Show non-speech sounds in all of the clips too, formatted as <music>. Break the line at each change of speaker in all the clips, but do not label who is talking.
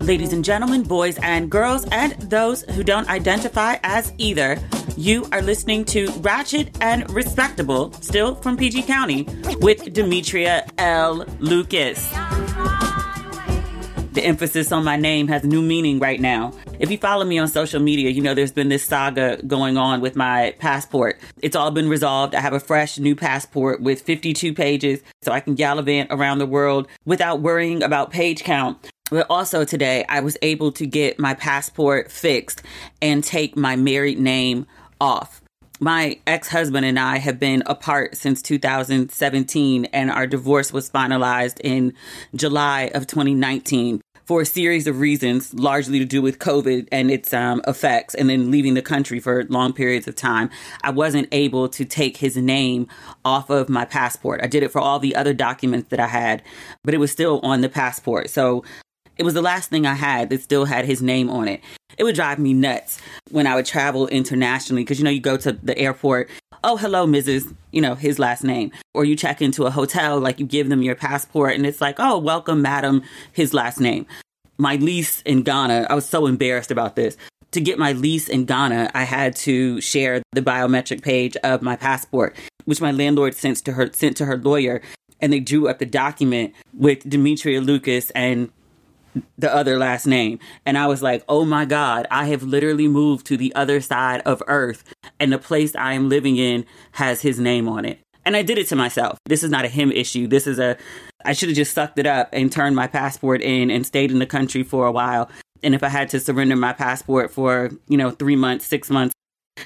Ladies and gentlemen, boys and girls, and those who don't identify as either, you are listening to Ratchet and Respectable, still from PG County, with Demetria L. Lucas. The emphasis on my name has new meaning right now. If you follow me on social media, you know there's been this saga going on with my passport. It's all been resolved. I have a fresh new passport with 52 pages, so I can gallivant around the world without worrying about page count. But also today, I was able to get my passport fixed and take my married name off. My ex husband and I have been apart since 2017, and our divorce was finalized in July of 2019 for a series of reasons, largely to do with COVID and its um, effects, and then leaving the country for long periods of time. I wasn't able to take his name off of my passport. I did it for all the other documents that I had, but it was still on the passport. So it was the last thing I had that still had his name on it. It would drive me nuts when I would travel internationally because, you know, you go to the airport, oh, hello, Mrs., you know, his last name. Or you check into a hotel, like you give them your passport and it's like, oh, welcome, madam, his last name. My lease in Ghana, I was so embarrassed about this. To get my lease in Ghana, I had to share the biometric page of my passport, which my landlord sent to her sent to her lawyer, and they drew up the document with Demetria Lucas and the other last name. And I was like, oh my God, I have literally moved to the other side of Earth, and the place I am living in has his name on it. And I did it to myself. This is not a him issue. This is a, I should have just sucked it up and turned my passport in and stayed in the country for a while. And if I had to surrender my passport for, you know, three months, six months,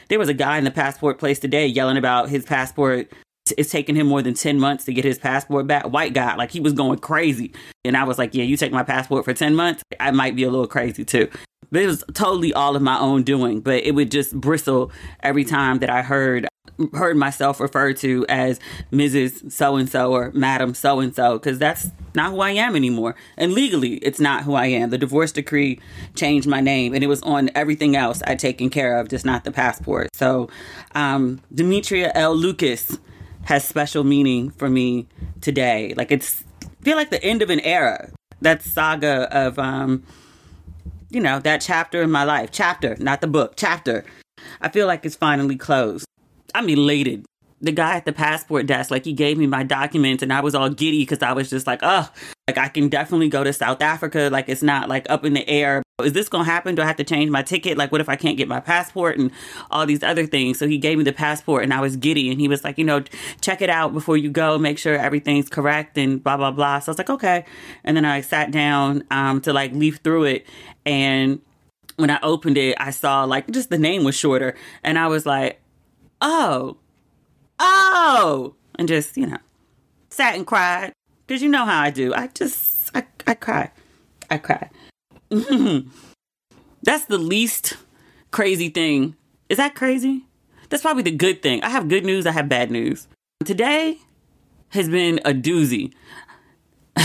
there was a guy in the passport place today yelling about his passport it's taken him more than 10 months to get his passport back. White guy, like he was going crazy. And I was like, yeah, you take my passport for 10 months, I might be a little crazy too. But it was totally all of my own doing. But it would just bristle every time that I heard heard myself referred to as Mrs. So and so or Madam So and so because that's not who I am anymore. And legally, it's not who I am. The divorce decree changed my name, and it was on everything else I'd taken care of, just not the passport. So, um, Demetria L. Lucas has special meaning for me today. Like it's I feel like the end of an era. That saga of um you know, that chapter in my life. Chapter, not the book, chapter. I feel like it's finally closed. I'm elated the guy at the passport desk, like he gave me my documents and I was all giddy because I was just like, oh, like I can definitely go to South Africa. Like it's not like up in the air. Is this going to happen? Do I have to change my ticket? Like what if I can't get my passport and all these other things? So he gave me the passport and I was giddy and he was like, you know, check it out before you go, make sure everything's correct and blah, blah, blah. So I was like, okay. And then I sat down um, to like leaf through it and when I opened it, I saw like just the name was shorter and I was like, oh, oh, and just, you know, sat and cried. Because you know how I do. I just, I, I cry. I cry. <laughs> That's the least crazy thing. Is that crazy? That's probably the good thing. I have good news, I have bad news. Today has been a doozy. <laughs>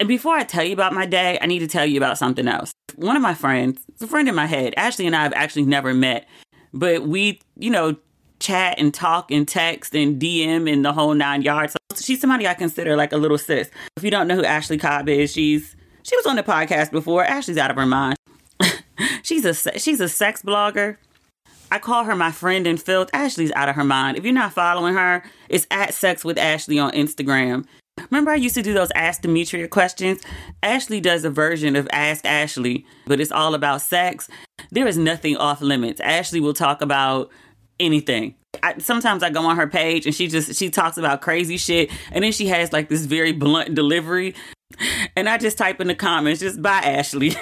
And before I tell you about my day, I need to tell you about something else. One of my friends, it's a friend in my head, Ashley and I have actually never met, but we, you know, chat and talk and text and DM and the whole nine yards. So she's somebody I consider like a little sis. If you don't know who Ashley Cobb is, she's she was on the podcast before. Ashley's out of her mind. <laughs> she's a she's a sex blogger. I call her my friend in filth. Ashley's out of her mind. If you're not following her, it's at Sex with Ashley on Instagram. Remember, I used to do those Ask Demetria questions? Ashley does a version of Ask Ashley, but it's all about sex. There is nothing off limits. Ashley will talk about anything. I, sometimes I go on her page and she just she talks about crazy shit, and then she has like this very blunt delivery, and I just type in the comments just bye Ashley.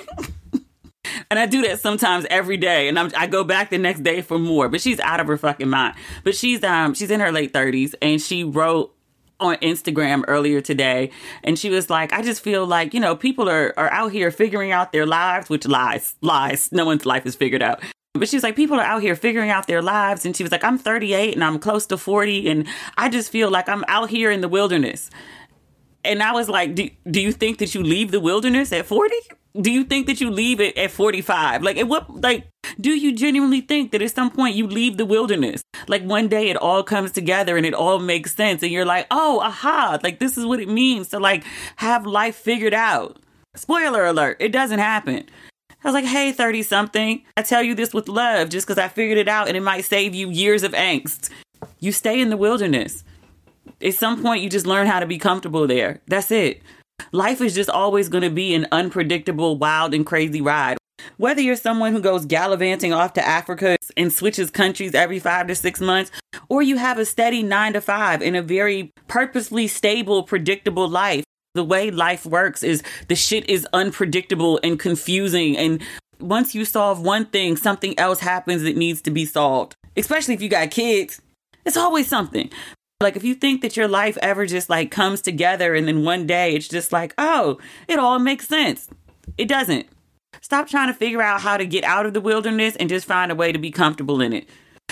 <laughs> and I do that sometimes every day, and I'm, I go back the next day for more. But she's out of her fucking mind. But she's um she's in her late thirties, and she wrote on Instagram earlier today and she was like, I just feel like, you know, people are, are out here figuring out their lives, which lies, lies. No one's life is figured out. But she was like, people are out here figuring out their lives. And she was like, I'm 38 and I'm close to 40. And I just feel like I'm out here in the wilderness. And I was like, do, do you think that you leave the wilderness at 40? Do you think that you leave it at 45? Like, at what, like, do you genuinely think that at some point you leave the wilderness? Like, one day it all comes together and it all makes sense. And you're like, oh, aha, like, this is what it means to, like, have life figured out. Spoiler alert, it doesn't happen. I was like, hey, 30 something, I tell you this with love just because I figured it out and it might save you years of angst. You stay in the wilderness at some point you just learn how to be comfortable there. That's it. Life is just always going to be an unpredictable, wild, and crazy ride. Whether you're someone who goes gallivanting off to Africa and switches countries every five to six months, or you have a steady nine to five in a very purposely stable, predictable life, the way life works is the shit is unpredictable and confusing. And once you solve one thing, something else happens that needs to be solved. Especially if you got kids, it's always something. Like if you think that your life ever just like comes together and then one day it's just like, oh, it all makes sense. It doesn't. Stop trying to figure out how to get out of the wilderness and just find a way to be comfortable in it.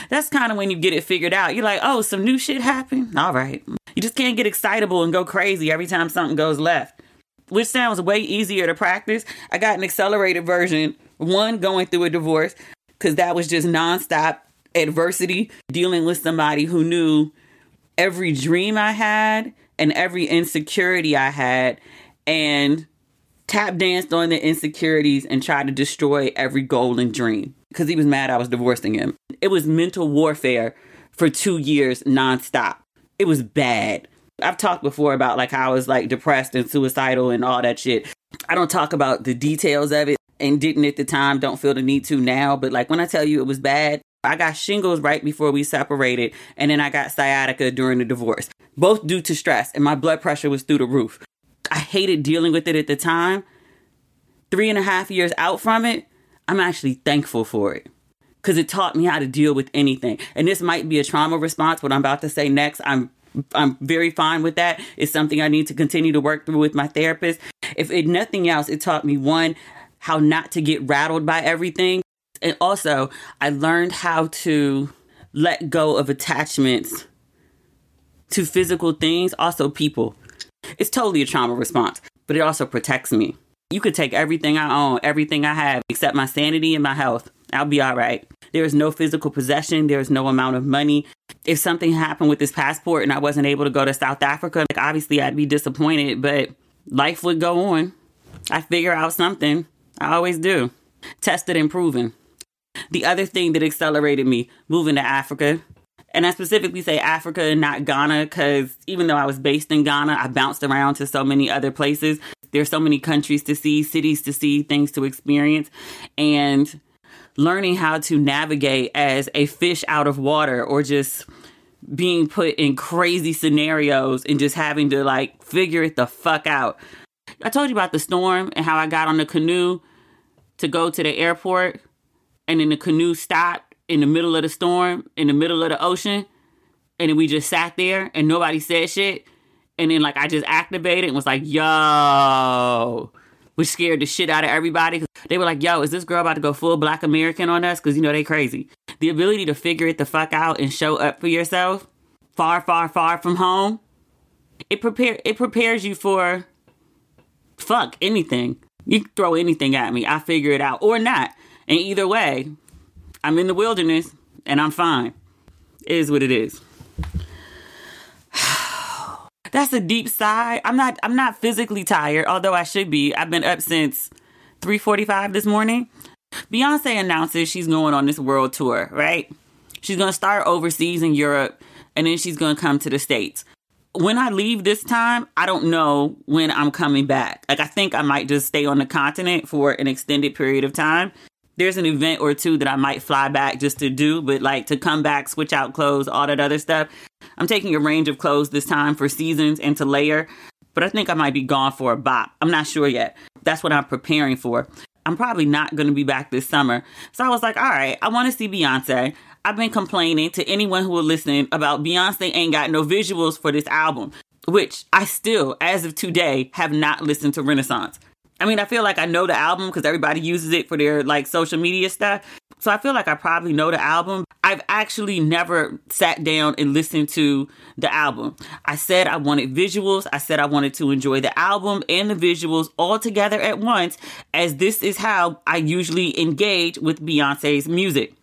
That's kind of when you get it figured out. You're like, oh, some new shit happened? All right. You just can't get excitable and go crazy every time something goes left, which sounds way easier to practice. I got an accelerated version, one going through a divorce, because that was just nonstop adversity, dealing with somebody who knew every dream I had and every insecurity I had and tap danced on the insecurities and tried to destroy every and dream because he was mad I was divorcing him. It was mental warfare for two years nonstop. It was bad. I've talked before about like how I was like depressed and suicidal and all that shit. I don't talk about the details of it and didn't at the time, don't feel the need to now. But like when I tell you it was bad, I got shingles right before we separated, and then I got sciatica during the divorce, both due to stress, and my blood pressure was through the roof. I hated dealing with it at the time. Three and a half years out from it, I'm actually thankful for it because it taught me how to deal with anything. And this might be a trauma response, what I'm about to say next. I'm I'm very fine with that. It's something I need to continue to work through with my therapist. If it nothing else, it taught me one, how not to get rattled by everything and also, I learned how to let go of attachments to physical things, also people. It's totally a trauma response, but it also protects me. You could take everything I own, everything I have, except my sanity and my health. I'll be all right. There is no physical possession, there is no amount of money. If something happened with this passport and I wasn't able to go to South Africa, like obviously I'd be disappointed, but life would go on. I figure out something. I always do. Tested and proven. The other thing that accelerated me moving to Africa, and I specifically say Africa and not Ghana because even though I was based in Ghana, I bounced around to so many other places. There's so many countries to see, cities to see, things to experience. And learning how to navigate as a fish out of water or just being put in crazy scenarios and just having to like figure it the fuck out. I told you about the storm and how I got on the canoe to go to the airport and then the canoe stopped in the middle of the storm, in the middle of the ocean, and then we just sat there and nobody said shit. And then like I just activated and was like, yo, which scared the shit out of everybody. They were like, yo, is this girl about to go full black American on us? Because you know they crazy. The ability to figure it the fuck out and show up for yourself, far, far, far from home, it prepare it prepares you for fuck anything. You throw anything at me. I figure it out or not. And either way, I'm in the wilderness and I'm fine. It is what it is. That's a deep sigh. I'm not I'm not physically tired, although I should be. I've been up since 3:45 this morning. Beyonce announces she's going on this world tour, right? She's going to start overseas in Europe and then she's going to come to the States. When I leave this time, I don't know when I'm coming back. Like, I think I might just stay on the continent for an extended period of time. There's an event or two that I might fly back just to do, but like to come back, switch out clothes, all that other stuff. I'm taking a range of clothes this time for seasons and to layer, but I think I might be gone for a bop. I'm not sure yet. That's what I'm preparing for. I'm probably not going to be back this summer. So I was like, all right, I want to see Beyonce. I've been complaining to anyone who will listen about Beyonce ain't got no visuals for this album, which I still, as of today, have not listened to Renaissance. I mean, I feel like I know the album because everybody uses it for their like social media stuff. So I feel like I probably know the album. I've actually never sat down and listened to the album. I said I wanted visuals. I said I wanted to enjoy the album and the visuals all together at once, as this is how I usually engage with Beyonce's music.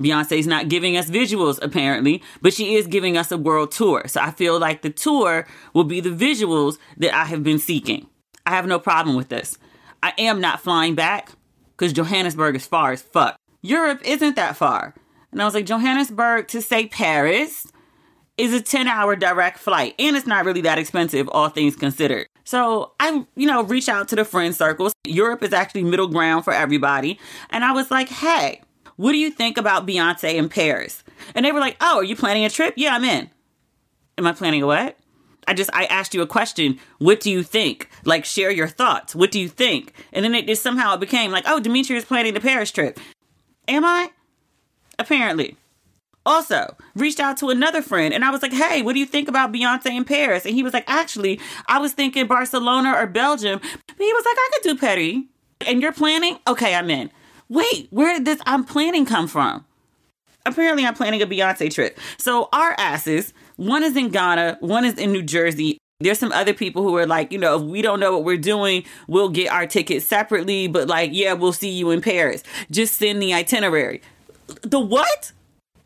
Beyonce's not giving us visuals apparently, but she is giving us a world tour. So I feel like the tour will be the visuals that I have been seeking. I have no problem with this. I am not flying back because Johannesburg is far as fuck. Europe isn't that far. And I was like, Johannesburg to say Paris is a 10 hour direct flight and it's not really that expensive, all things considered. So I, you know, reach out to the friend circles. Europe is actually middle ground for everybody. And I was like, hey, what do you think about Beyonce in Paris? And they were like, oh, are you planning a trip? Yeah, I'm in. Am I planning a what? I just I asked you a question. What do you think? Like share your thoughts. What do you think? And then it just somehow it became like, oh, Dimitri is planning the Paris trip. Am I? Apparently. Also, reached out to another friend and I was like, hey, what do you think about Beyonce in Paris? And he was like, actually, I was thinking Barcelona or Belgium. But he was like, I could do Petty. And you're planning? Okay, I'm in. Wait, where did this I'm planning come from? Apparently, I'm planning a Beyonce trip. So our asses one is in Ghana, one is in New Jersey. There's some other people who are like, you know, if we don't know what we're doing, we'll get our tickets separately, but like, yeah, we'll see you in Paris. Just send the itinerary. The what?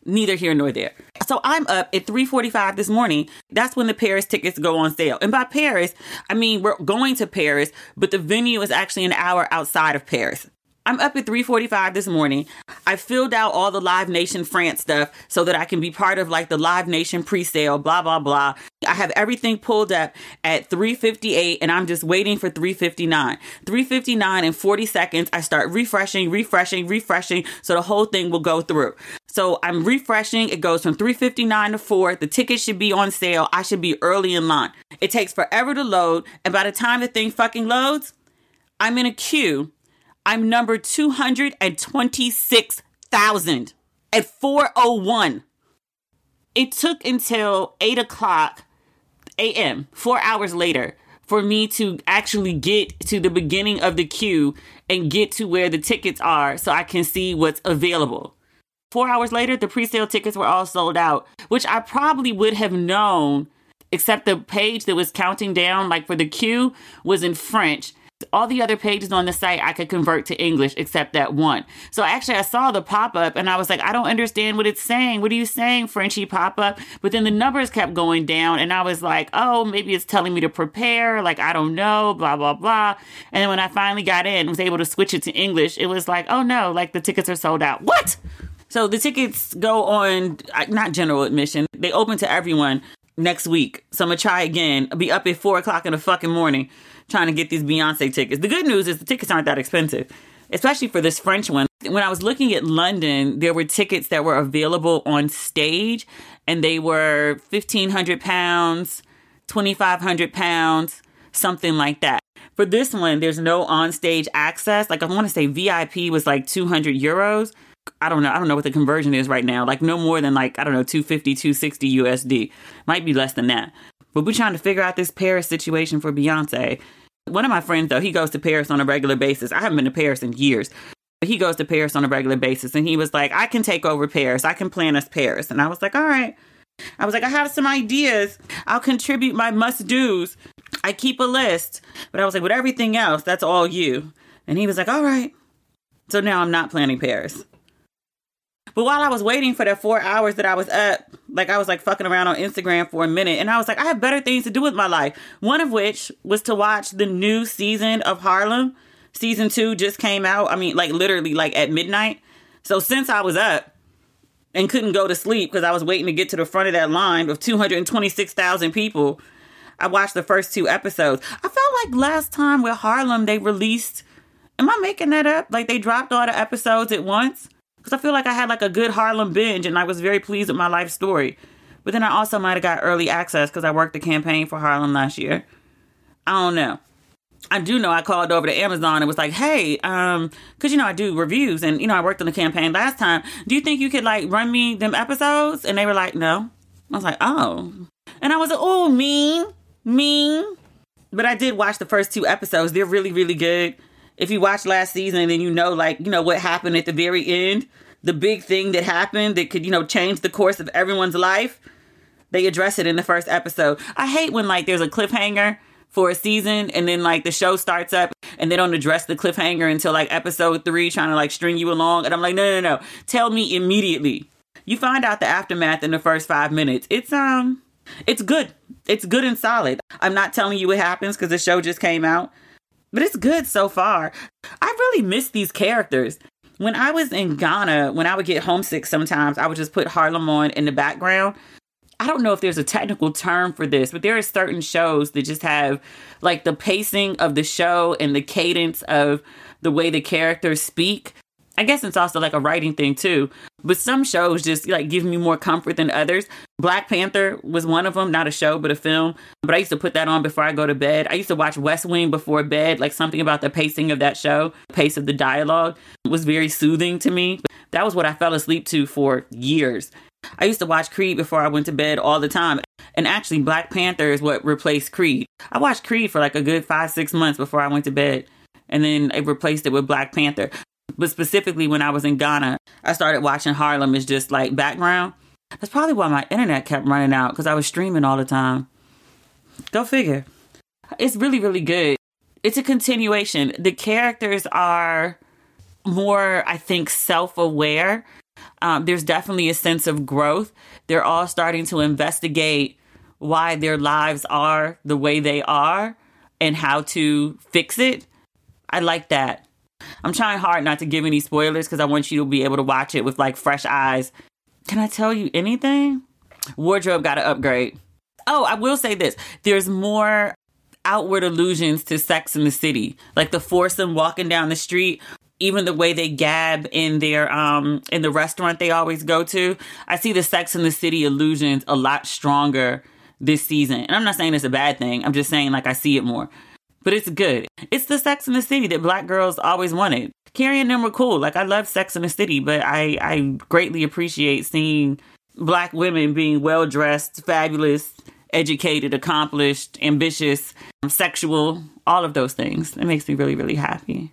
Neither here nor there. So I'm up at 3:45 this morning. That's when the Paris tickets go on sale. And by Paris, I mean we're going to Paris, but the venue is actually an hour outside of Paris. I'm up at 3:45 this morning. I filled out all the Live Nation France stuff so that I can be part of like the Live Nation pre-sale, blah blah blah. I have everything pulled up at 3:58 and I'm just waiting for 3:59. 3:59 in 40 seconds I start refreshing, refreshing, refreshing so the whole thing will go through. So I'm refreshing. It goes from 3:59 to 4. The ticket should be on sale. I should be early in line. It takes forever to load, and by the time the thing fucking loads, I'm in a queue I'm number 226,000 at 401. It took until 8 o'clock a.m., four hours later, for me to actually get to the beginning of the queue and get to where the tickets are so I can see what's available. Four hours later, the pre sale tickets were all sold out, which I probably would have known, except the page that was counting down, like for the queue, was in French all the other pages on the site I could convert to English except that one. So actually I saw the pop-up and I was like, I don't understand what it's saying. What are you saying, Frenchy pop-up? But then the numbers kept going down and I was like, oh, maybe it's telling me to prepare. Like, I don't know, blah, blah, blah. And then when I finally got in, was able to switch it to English, it was like, oh no, like the tickets are sold out. What? So the tickets go on, uh, not general admission. They open to everyone next week. So I'm gonna try again. I'll be up at four o'clock in the fucking morning trying to get these Beyonce tickets. The good news is the tickets aren't that expensive, especially for this French one. When I was looking at London, there were tickets that were available on stage, and they were fifteen hundred pounds, twenty five hundred pounds, something like that. For this one, there's no on stage access. Like I want to say VIP was like 200 euros. I don't know. I don't know what the conversion is right now. Like no more than like, I don't know, 250, 260 USD. Might be less than that. But we're trying to figure out this Paris situation for Beyonce. One of my friends, though, he goes to Paris on a regular basis. I haven't been to Paris in years. But he goes to Paris on a regular basis. And he was like, I can take over Paris. I can plan us Paris. And I was like, all right. I was like, I have some ideas. I'll contribute my must do's. I keep a list. But I was like, with everything else, that's all you. And he was like, all right. So now I'm not planning Paris. But while I was waiting for that four hours that I was up, like I was like fucking around on Instagram for a minute, and I was like, I have better things to do with my life. One of which was to watch the new season of Harlem. Season two just came out. I mean, like literally like at midnight. So since I was up and couldn't go to sleep because I was waiting to get to the front of that line of 226,000 people, I watched the first two episodes. I felt like last time with Harlem, they released. Am I making that up? Like they dropped all the episodes at once? Because I feel like I had like a good Harlem binge and I was very pleased with my life story. But then I also might have got early access because I worked the campaign for Harlem last year. I don't know. I do know I called over to Amazon and was like, hey, um, cause you know I do reviews and you know I worked on the campaign last time. Do you think you could like run me them episodes? And they were like, no. I was like, oh. And I was like, oh, mean, mean. But I did watch the first two episodes. They're really, really good if you watch last season and then you know like you know what happened at the very end the big thing that happened that could you know change the course of everyone's life they address it in the first episode. I hate when like there's a cliffhanger for a season and then like the show starts up and they don't address the cliffhanger until like episode three trying to like string you along. And i'm like no no no tell me immediately. You find out the aftermath in the first five minutes. It's um it's good. It's good and solid. I'm not telling you what happens because the show just came out but it's good so far. I really miss these characters. When I was in Ghana, when I would get homesick sometimes, I would just put Harlem on in the background. I don't know if there's a technical term for this, but there are certain shows that just have like the pacing of the show and the cadence of the way the characters speak I guess it's also like a writing thing too. But some shows just like give me more comfort than others. Black Panther was one of them, not a show, but a film. But I used to put that on before I go to bed. I used to watch West Wing before bed, like something about the pacing of that show, pace of the dialogue was very soothing to me. That was what I fell asleep to for years. I used to watch Creed before I went to bed all the time. And actually, Black Panther is what replaced Creed. I watched Creed for like a good five, six months before I went to bed and then I replaced it with Black Panther. But specifically when I was in Ghana, I started watching Harlem as just like background. That's probably why my internet kept running out because I was streaming all the time. Go figure. It's really, really good. It's a continuation. The characters are more, I think, self aware. Um, there's definitely a sense of growth. They're all starting to investigate why their lives are the way they are and how to fix it. I like that. I'm trying hard not to give any spoilers because I want you to be able to watch it with like fresh eyes. Can I tell you anything? Wardrobe got to upgrade. Oh, I will say this. There's more outward allusions to Sex in the City, like the foursome walking down the street, even the way they gab in their um in the restaurant they always go to. I see the Sex in the City illusions a lot stronger this season. And I'm not saying it's a bad thing. I'm just saying like I see it more but it's good. It's the Sex in the City that black girls always wanted. Carrie and them were cool. Like I love Sex in the City, but I I greatly appreciate seeing black women being well dressed, fabulous, educated, accomplished, ambitious, sexual, all of those things. It makes me really really happy.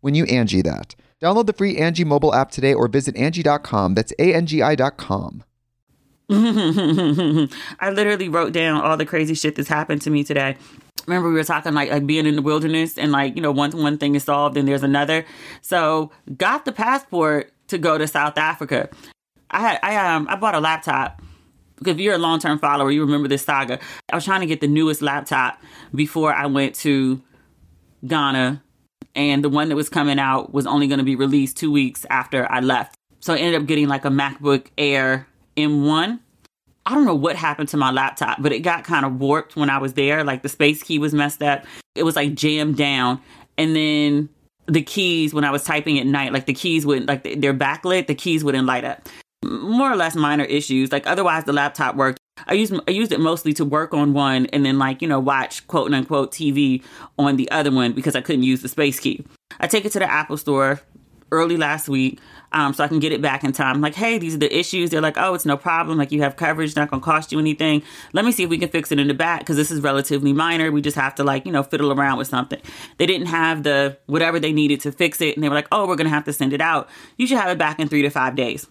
when you Angie that. Download the free Angie mobile app today or visit Angie.com. That's A-N-G-I dot com. <laughs>
I literally wrote down all the crazy shit that's happened to me today. Remember we were talking like like being in the wilderness and like, you know, one one thing is solved and there's another. So got the passport to go to South Africa. I had I um I bought a laptop. If you're a long term follower, you remember this saga. I was trying to get the newest laptop before I went to Ghana, and the one that was coming out was only going to be released two weeks after I left. So I ended up getting like a MacBook Air M1. I don't know what happened to my laptop, but it got kind of warped when I was there. Like the space key was messed up. It was like jammed down. And then the keys, when I was typing at night, like the keys wouldn't, like they're backlit, the keys wouldn't light up more or less minor issues. Like otherwise, the laptop worked. I used I used it mostly to work on one and then like you know watch quote unquote TV on the other one because I couldn't use the space key. I take it to the Apple store early last week um, so I can get it back in time. I'm like, hey, these are the issues. They're like, oh, it's no problem. Like you have coverage, not gonna cost you anything. Let me see if we can fix it in the back because this is relatively minor. We just have to like you know fiddle around with something. They didn't have the whatever they needed to fix it, and they were like, oh, we're gonna have to send it out. You should have it back in three to five days.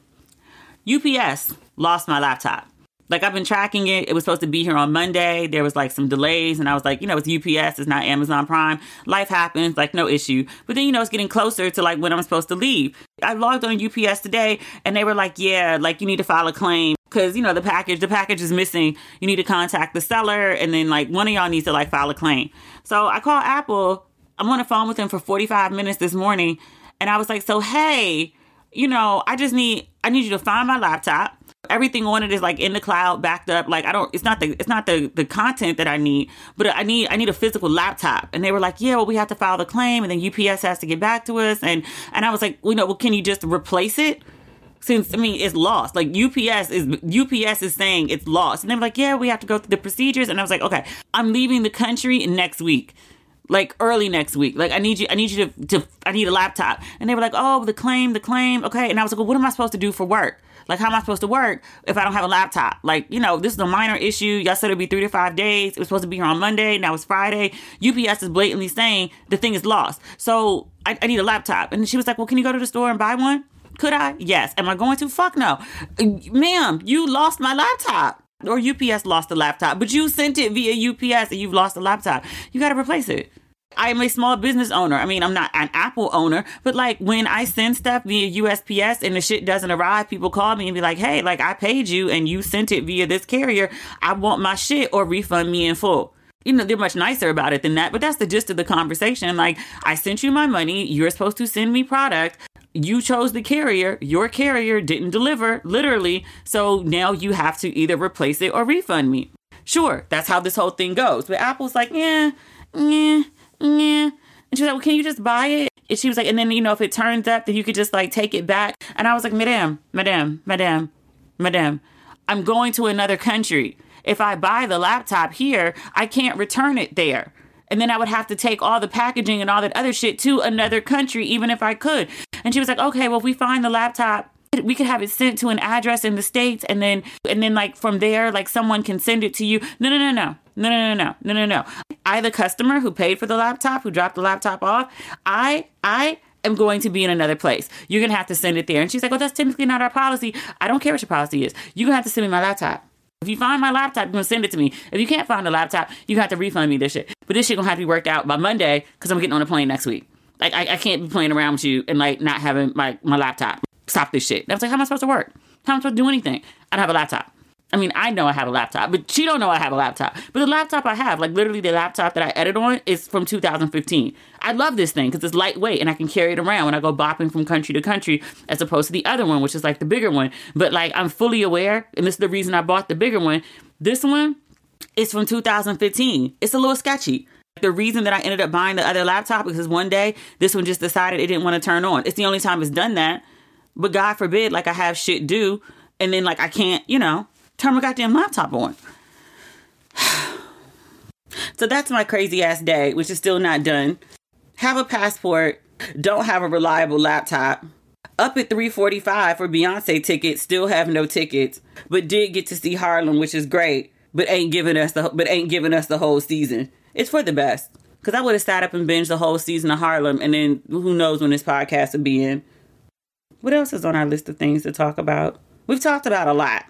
UPS lost my laptop. Like I've been tracking it. It was supposed to be here on Monday. There was like some delays, and I was like, you know, it's UPS. It's not Amazon Prime. Life happens, like no issue. But then you know, it's getting closer to like when I'm supposed to leave. I logged on UPS today, and they were like, yeah, like you need to file a claim because you know the package, the package is missing. You need to contact the seller, and then like one of y'all needs to like file a claim. So I called Apple. I'm on the phone with them for 45 minutes this morning, and I was like, so hey you know, I just need I need you to find my laptop. Everything on it is like in the cloud, backed up. Like I don't, it's not the, it's not the the content that I need, but I need I need a physical laptop. And they were like, yeah, well, we have to file the claim, and then UPS has to get back to us. And and I was like, well, you know, well, can you just replace it? Since I mean it's lost. Like UPS is UPS is saying it's lost, and they were like, yeah, we have to go through the procedures. And I was like, okay, I'm leaving the country next week like early next week. Like I need you, I need you to, to, I need a laptop. And they were like, oh, the claim, the claim. Okay. And I was like, well, what am I supposed to do for work? Like, how am I supposed to work if I don't have a laptop? Like, you know, this is a minor issue. Y'all said it'd be three to five days. It was supposed to be here on Monday. Now it's Friday. UPS is blatantly saying the thing is lost. So I, I need a laptop. And she was like, well, can you go to the store and buy one? Could I? Yes. Am I going to? Fuck no. Ma'am, you lost my laptop. Or UPS lost the laptop, but you sent it via UPS and you've lost the laptop. You got to replace it. I am a small business owner. I mean, I'm not an Apple owner, but like when I send stuff via USPS and the shit doesn't arrive, people call me and be like, hey, like I paid you and you sent it via this carrier. I want my shit or refund me in full. You know, they're much nicer about it than that, but that's the gist of the conversation. Like, I sent you my money. You're supposed to send me product. You chose the carrier. Your carrier didn't deliver, literally. So now you have to either replace it or refund me. Sure, that's how this whole thing goes. But Apple's like, yeah, yeah yeah. And she was like, well, can you just buy it? And she was like, and then, you know, if it turns up, then you could just like take it back. And I was like, madame, madame, madame, madame, I'm going to another country. If I buy the laptop here, I can't return it there. And then I would have to take all the packaging and all that other shit to another country, even if I could. And she was like, okay, well, if we find the laptop, we could have it sent to an address in the states and then and then like from there like someone can send it to you no no no no no no no no no no no I, the customer who paid for the laptop, who dropped the laptop off, I, I am going to be in another place. You're to have to send it there. And she's like, well, that's typically not our policy. I don't care what your policy is. You're to have to send me my laptop. If you find my laptop, you're to send it to me. If you can't find the laptop, you have to refund me this shit. But this shit to have to be worked out by Monday because I'm getting on a plane next week. Like, I, I can't be playing around with you and, like, not having, my my laptop. Stop this shit. And I was like, how am I supposed to work? How am I supposed to do anything? I don't have a laptop. I mean, I know I have a laptop, but she don't know I have a laptop. But the laptop I have, like literally the laptop that I edit on, is from 2015. I love this thing because it's lightweight and I can carry it around when I go bopping from country to country, as opposed to the other one, which is like the bigger one. But like I'm fully aware, and this is the reason I bought the bigger one. This one is from 2015. It's a little sketchy. The reason that I ended up buying the other laptop is because one day this one just decided it didn't want to turn on. It's the only time it's done that. But God forbid, like I have shit due, and then like I can't, you know, turn my goddamn laptop on. <sighs> so that's my crazy ass day, which is still not done. Have a passport, don't have a reliable laptop. Up at 345 for Beyonce tickets, still have no tickets, but did get to see Harlem, which is great, but ain't giving us the but ain't giving us the whole season. It's for the best. Cause I would have sat up and binged the whole season of Harlem, and then who knows when this podcast will be in. What else is on our list of things to talk about? We've talked about a lot.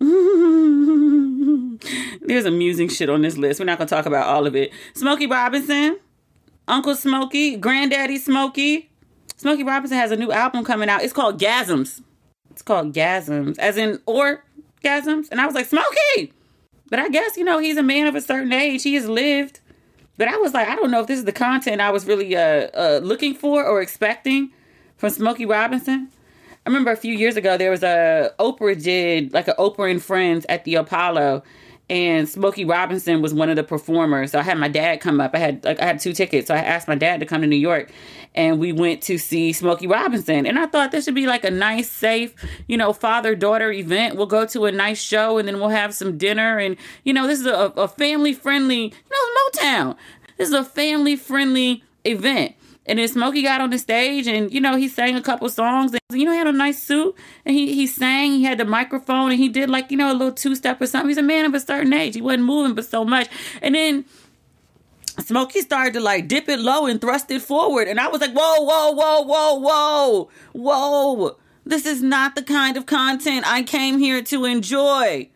<laughs> There's amusing shit on this list. We're not gonna talk about all of it. Smokey Robinson, Uncle Smokey, Granddaddy Smokey. Smokey Robinson has a new album coming out. It's called Gasms. It's called Gasms, as in orgasms. And I was like, Smokey! But I guess, you know, he's a man of a certain age. He has lived. But I was like, I don't know if this is the content I was really uh, uh, looking for or expecting from Smokey Robinson. I remember a few years ago there was a Oprah did like an Oprah and Friends at the Apollo, and Smokey Robinson was one of the performers. So I had my dad come up. I had like I had two tickets, so I asked my dad to come to New York, and we went to see Smokey Robinson. And I thought this should be like a nice, safe, you know, father daughter event. We'll go to a nice show, and then we'll have some dinner. And you know, this is a, a family friendly, you know, Motown. This is a family friendly event. And then Smokey got on the stage and, you know, he sang a couple songs. And, you know, he had a nice suit and he, he sang. He had the microphone and he did like, you know, a little two step or something. He's a man of a certain age. He wasn't moving but so much. And then Smokey started to like dip it low and thrust it forward. And I was like, whoa, whoa, whoa, whoa, whoa, whoa. This is not the kind of content I came here to enjoy.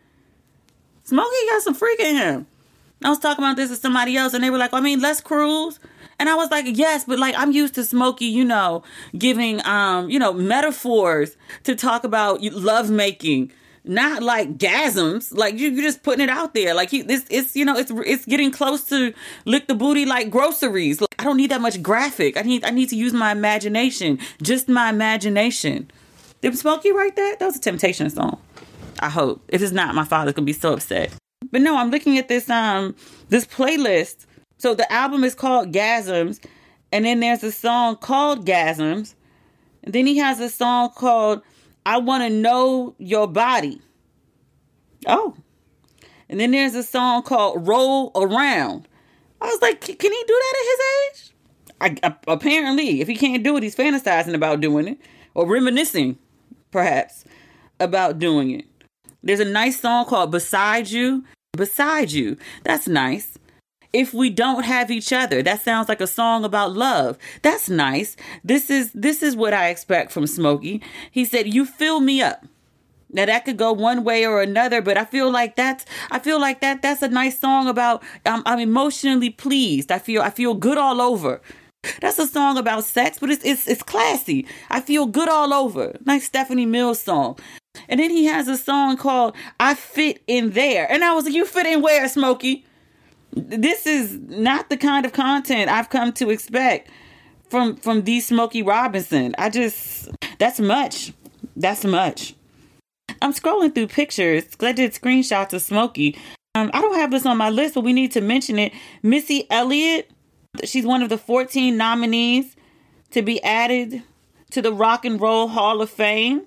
Smokey got some freak in him. I was talking about this with somebody else and they were like, I mean, Les Cruz. And I was like, yes, but like I'm used to Smokey, you know, giving um, you know, metaphors to talk about love making, not like gasms. Like you, you're just putting it out there. Like he, this, it's you know, it's it's getting close to lick the booty like groceries. Like, I don't need that much graphic. I need I need to use my imagination, just my imagination. Did Smokey write that? That was a Temptation song. I hope. If it's not, my father's gonna be so upset. But no, I'm looking at this um this playlist so the album is called Gasms, and then there's a song called Gasms. And then he has a song called I Want to Know Your Body. Oh. And then there's a song called Roll Around. I was like, can he do that at his age? I, apparently, if he can't do it, he's fantasizing about doing it or reminiscing, perhaps, about doing it. There's a nice song called Beside You. Beside You. That's nice if we don't have each other that sounds like a song about love that's nice this is this is what i expect from smokey he said you fill me up now that could go one way or another but i feel like that's i feel like that that's a nice song about um, i'm emotionally pleased i feel i feel good all over that's a song about sex, but it's, it's it's classy. I feel good all over. Nice Stephanie Mills song. And then he has a song called I Fit in There. And I was like, You fit in where, Smokey? This is not the kind of content I've come to expect from from the Smokey Robinson. I just that's much. That's much. I'm scrolling through pictures I did screenshots of Smokey. Um, I don't have this on my list, but we need to mention it. Missy Elliott, she's one of the 14 nominees to be added to the Rock and Roll Hall of Fame.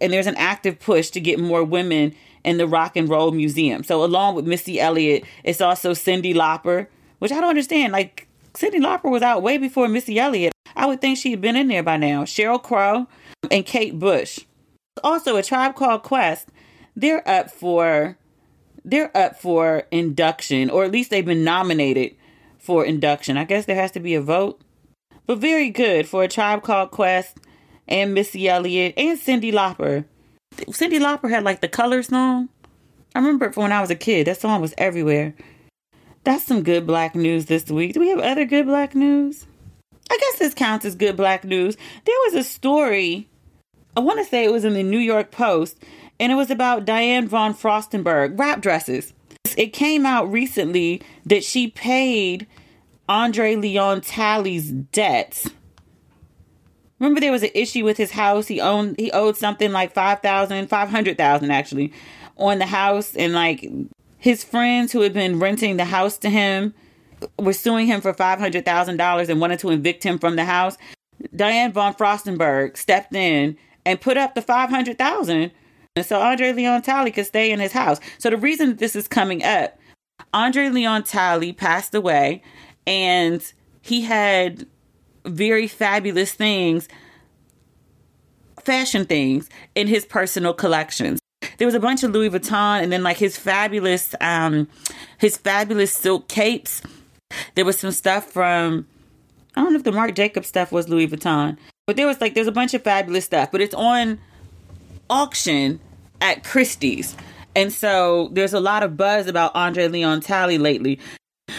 And there's an active push to get more women in the Rock and Roll Museum. So along with Missy Elliott, it's also Cyndi Lauper, which I don't understand. Like Cyndi Lauper was out way before Missy Elliott. I would think she'd been in there by now. Sheryl Crow and Kate Bush. Also, a tribe called Quest. They're up for they're up for induction, or at least they've been nominated for induction. I guess there has to be a vote. But very good for a tribe called Quest and Missy Elliott and Cyndi Lauper. Cyndi Lauper had like the color song. I remember it from when I was a kid. That song was everywhere. That's some good black news this week. Do we have other good black news? I guess this counts as good black news. There was a story, I want to say it was in the New York Post, and it was about Diane von Furstenberg, wrap dresses. It came out recently that she paid Andre Leon Talley's debts Remember there was an issue with his house. He owned he owed something like 5,000, 500,000 actually on the house and like his friends who had been renting the house to him were suing him for $500,000 and wanted to evict him from the house, Diane von Furstenberg stepped in and put up the 500,000 and so Andre Leon Talley could stay in his house. So the reason that this is coming up, Andre Leon Talley passed away and he had very fabulous things, fashion things in his personal collections. There was a bunch of Louis Vuitton and then like his fabulous um his fabulous silk capes. There was some stuff from I don't know if the Marc Jacobs stuff was Louis Vuitton, but there was like there's a bunch of fabulous stuff, but it's on auction at Christie's. And so there's a lot of buzz about Andre Leon Talley lately.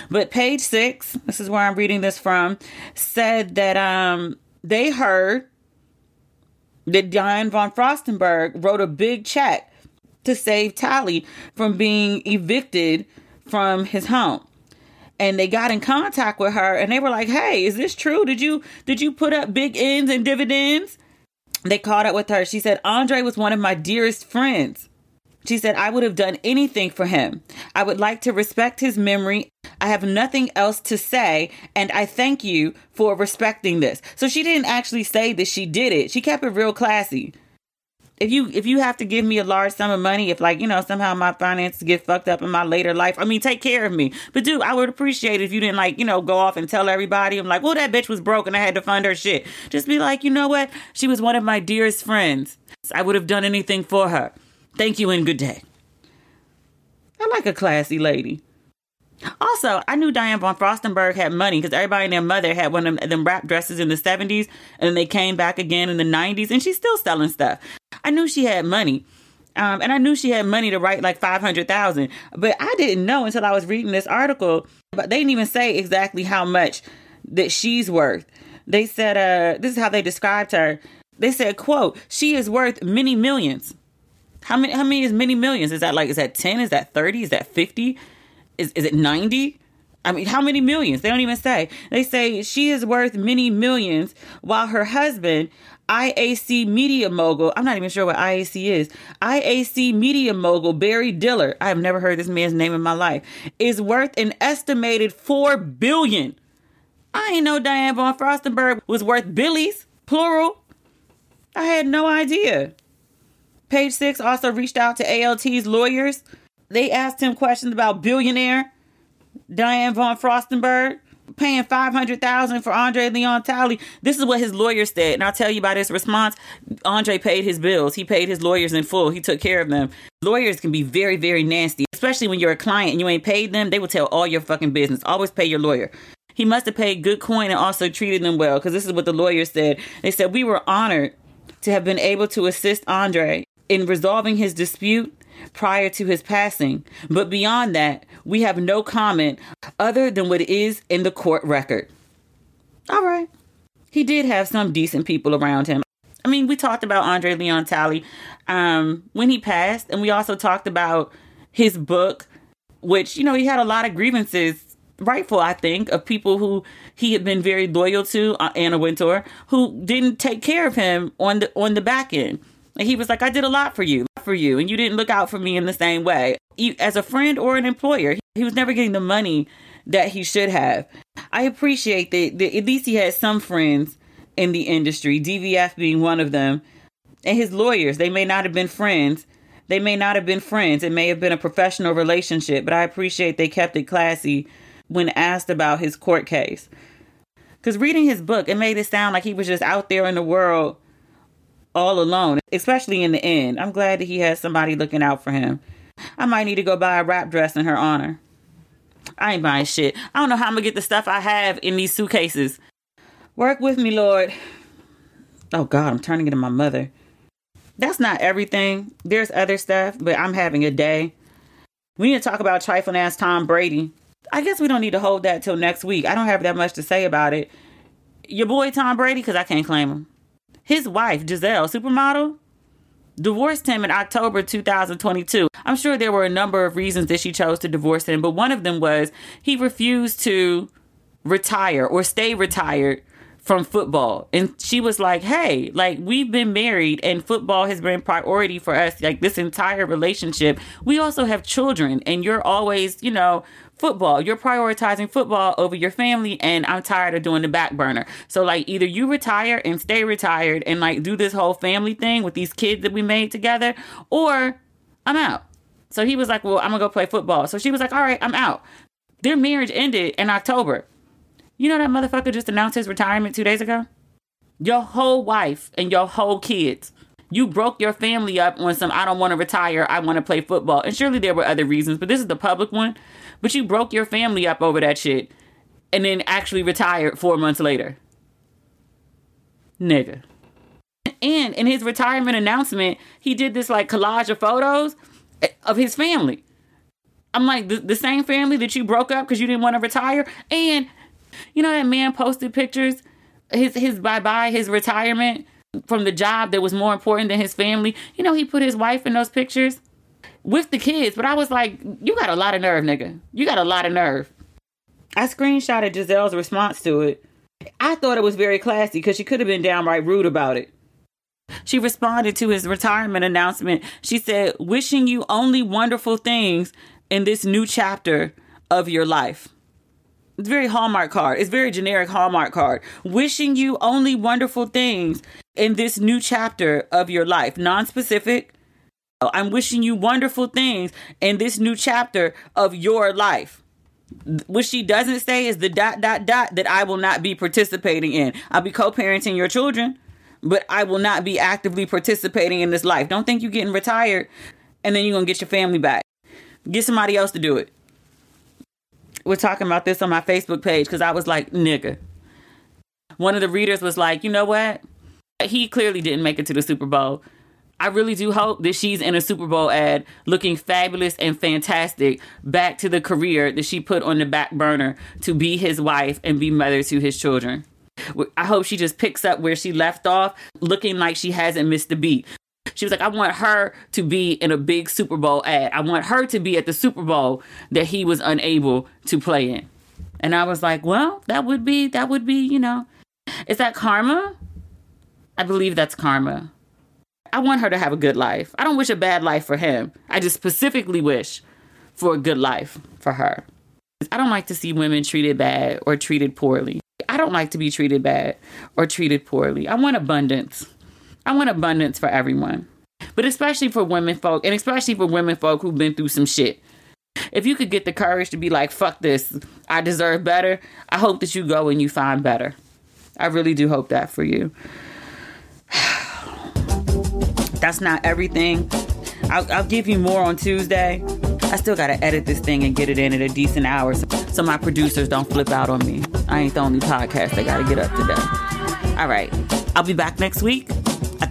But page six, this is where I'm reading this from, said that um they heard that Diane von Furstenberg wrote a big check to save Talley from being evicted from his home. And they got in contact with her and they were like, "Hey, is this true? Did you did you put up big ends and dividends?" They caught up with her. She said, "Andre was one of my dearest friends." She said, I would have done anything for him. I would like to respect his memory. I have nothing else to say, and I thank you for respecting this. So she didn't actually say that she did it. She kept it real classy. If you if you have to give me a large sum of money, if like, you know, somehow my finances get fucked up in my later life, I mean take care of me. But dude, I would appreciate it if you didn't like, you know, go off and tell everybody. I'm like, well that bitch was broke and I had to fund her shit. Just be like, you know what? She was one of my dearest friends. I would have done anything for her. Thank you and good day. I like a classy lady. Also, I knew Diane von Furstenberg had money because everybody and their mother had one of them, them wrap dresses in the 70s and then they came back again in the 90s and she's still selling stuff. I knew she had money. Um, and I knew she had money to write like 500,000, but I didn't know until I was reading this article, but they didn't even say exactly how much that she's worth. They said, uh, this is how they described her. They said, quote, she is worth many millions. How many? How many is many millions? Is that like? Is that ten? Is that thirty? Is that fifty? Is is it ninety? I mean, how many millions? They don't even say. They say she is worth many millions, while her husband, IAC media mogul, I'm not even sure what IAC is. IAC media mogul Barry Diller, I have never heard this man's name in my life, is worth an estimated four billion. I ain't know Diane von Furstenberg was worth billies, plural. I had no idea. Page Six also reached out to ALT's lawyers. They asked him questions about billionaire Diane von Furstenberg paying five hundred thousand for Andre Leon Talley. This is what his lawyer said, and I'll tell you about his response. Andre paid his bills. He paid his lawyers in full. He took care of them. Lawyers can be very, very nasty, especially when you're a client and you ain't paid them. They will tell all your fucking business. Always pay your lawyer. He must have paid good coin and also treated them well, because this is what the lawyer said. They said we were honored to have been able to assist Andre in resolving his dispute prior to his passing. But beyond that, we have no comment other than what is in the court record. All right. He did have some decent people around him. I mean, we talked about Andre Leon Talley um, when he passed, and we also talked about his book, which, you know, he had a lot of grievances, rightful, I think, of people who he had been very loyal to, uh, Anna Wintour, who didn't take care of him on the on the back end. And he was like, I did a lot for you, for you, and you didn't look out for me in the same way. as a friend or an employer, he was never getting the money that he should have. I appreciate that, that at least he had some friends in the industry, DVF being one of them. And his lawyers, they may not have been friends. They may not have been friends. It may have been a professional relationship, but I appreciate they kept it classy when asked about his court case. Because reading his book, it made it sound like he was just out there in the world all alone, especially in the end. I'm glad that he has somebody looking out for him. I might need to go buy a wrap dress in her honor. I ain't buying shit. I don't know how I'm gonna get the stuff I have in these suitcases. Work with me, Lord. Oh God, I'm turning into my mother. That's not everything. There's other stuff, but I'm having a day. We need to talk about trifling ass Tom Brady. I guess we don't need to hold that till next week. I don't have that much to say about it. Your boy Tom Brady, because I can't claim him. His wife, Gisele, supermodel, divorced him in October 2022. I'm sure there were a number of reasons that she chose to divorce him, but one of them was he refused to retire or stay retired from football. And she was like, hey, like we've been married and football has been priority for us, like this entire relationship. We also have children and you're always, you know, football. You're prioritizing football over your family, and I'm tired of doing the back burner. So, like, either you retire and stay retired and like do this whole family thing with these kids that we made together, or I'm out. So he was like, Well, I'm gonna go play football. So she was like, All right, I'm out. Their marriage ended in October. You know that motherfucker just announced his retirement two days ago? Your whole wife and your whole kids. You broke your family up on some I don't want to retire, I want to play football. And surely there were other reasons, but this is the public one. But you broke your family up over that shit and then actually retired four months later. Nigga. And in his retirement announcement, he did this like collage of photos eh, of his family. I'm like, the, the same family that you broke up because you didn't want to retire? And you know that man posted pictures, his his bye bye, his retirement from the job that was more important than his family. You know, he put his wife in those pictures with the kids. But I was like, you got a lot of nerve, nigga. You got a lot of nerve. I screenshotted Gisele's response to it. I thought it was very classy because she could have been downright rude about it. She responded to his retirement announcement. She said, Wishing you only wonderful things in this new chapter of your life. It's very Hallmark card. It's very generic Hallmark card. Wishing you only wonderful things in this new chapter of your life. Non specific. I'm wishing you wonderful things in this new chapter of your life. What she doesn't say is the dot, dot, dot that I will not be participating in. I'll be co parenting your children, but I will not be actively participating in this life. Don't think you're getting retired and then you're to get your family back. Get somebody else to do it we're talking about this on my Facebook page because I was like, nigga. One of the readers was like, you know what? He clearly didn't make it to the Super Bowl. I really do hope that she's in a Super Bowl ad looking fabulous and fantastic back to the career that she put on the back burner to be his wife and be mother to his children. I hope she just picks up where she left off looking like she hasn't missed a beat. She was like, I want her to be in a big Super Bowl ad. I want her to be at the Super Bowl that he was unable to play in. And I was like, well, that would be, that would be, you know, is that karma? I believe that's karma. I want her to have a good life. I don't wish a bad life for him. I just specifically wish for a good life for her. I don't like to see women treated bad or treated poorly. I don't like to be treated bad or treated poorly. I want abundance. I want abundance for everyone, but especially for women folk, and especially for women folk who've been through some shit. If you could get the courage to be like, fuck this, I deserve better, I hope that you go and you find better. I really do hope that for you. <sighs> That's not everything. I'll, I'll, give you more on Tuesday. I still gotta edit this thing and get it in at a decent hour so, so my producers don't flip out on me. I ain't the only podcast that gotta get up today. All right, I'll be back next week.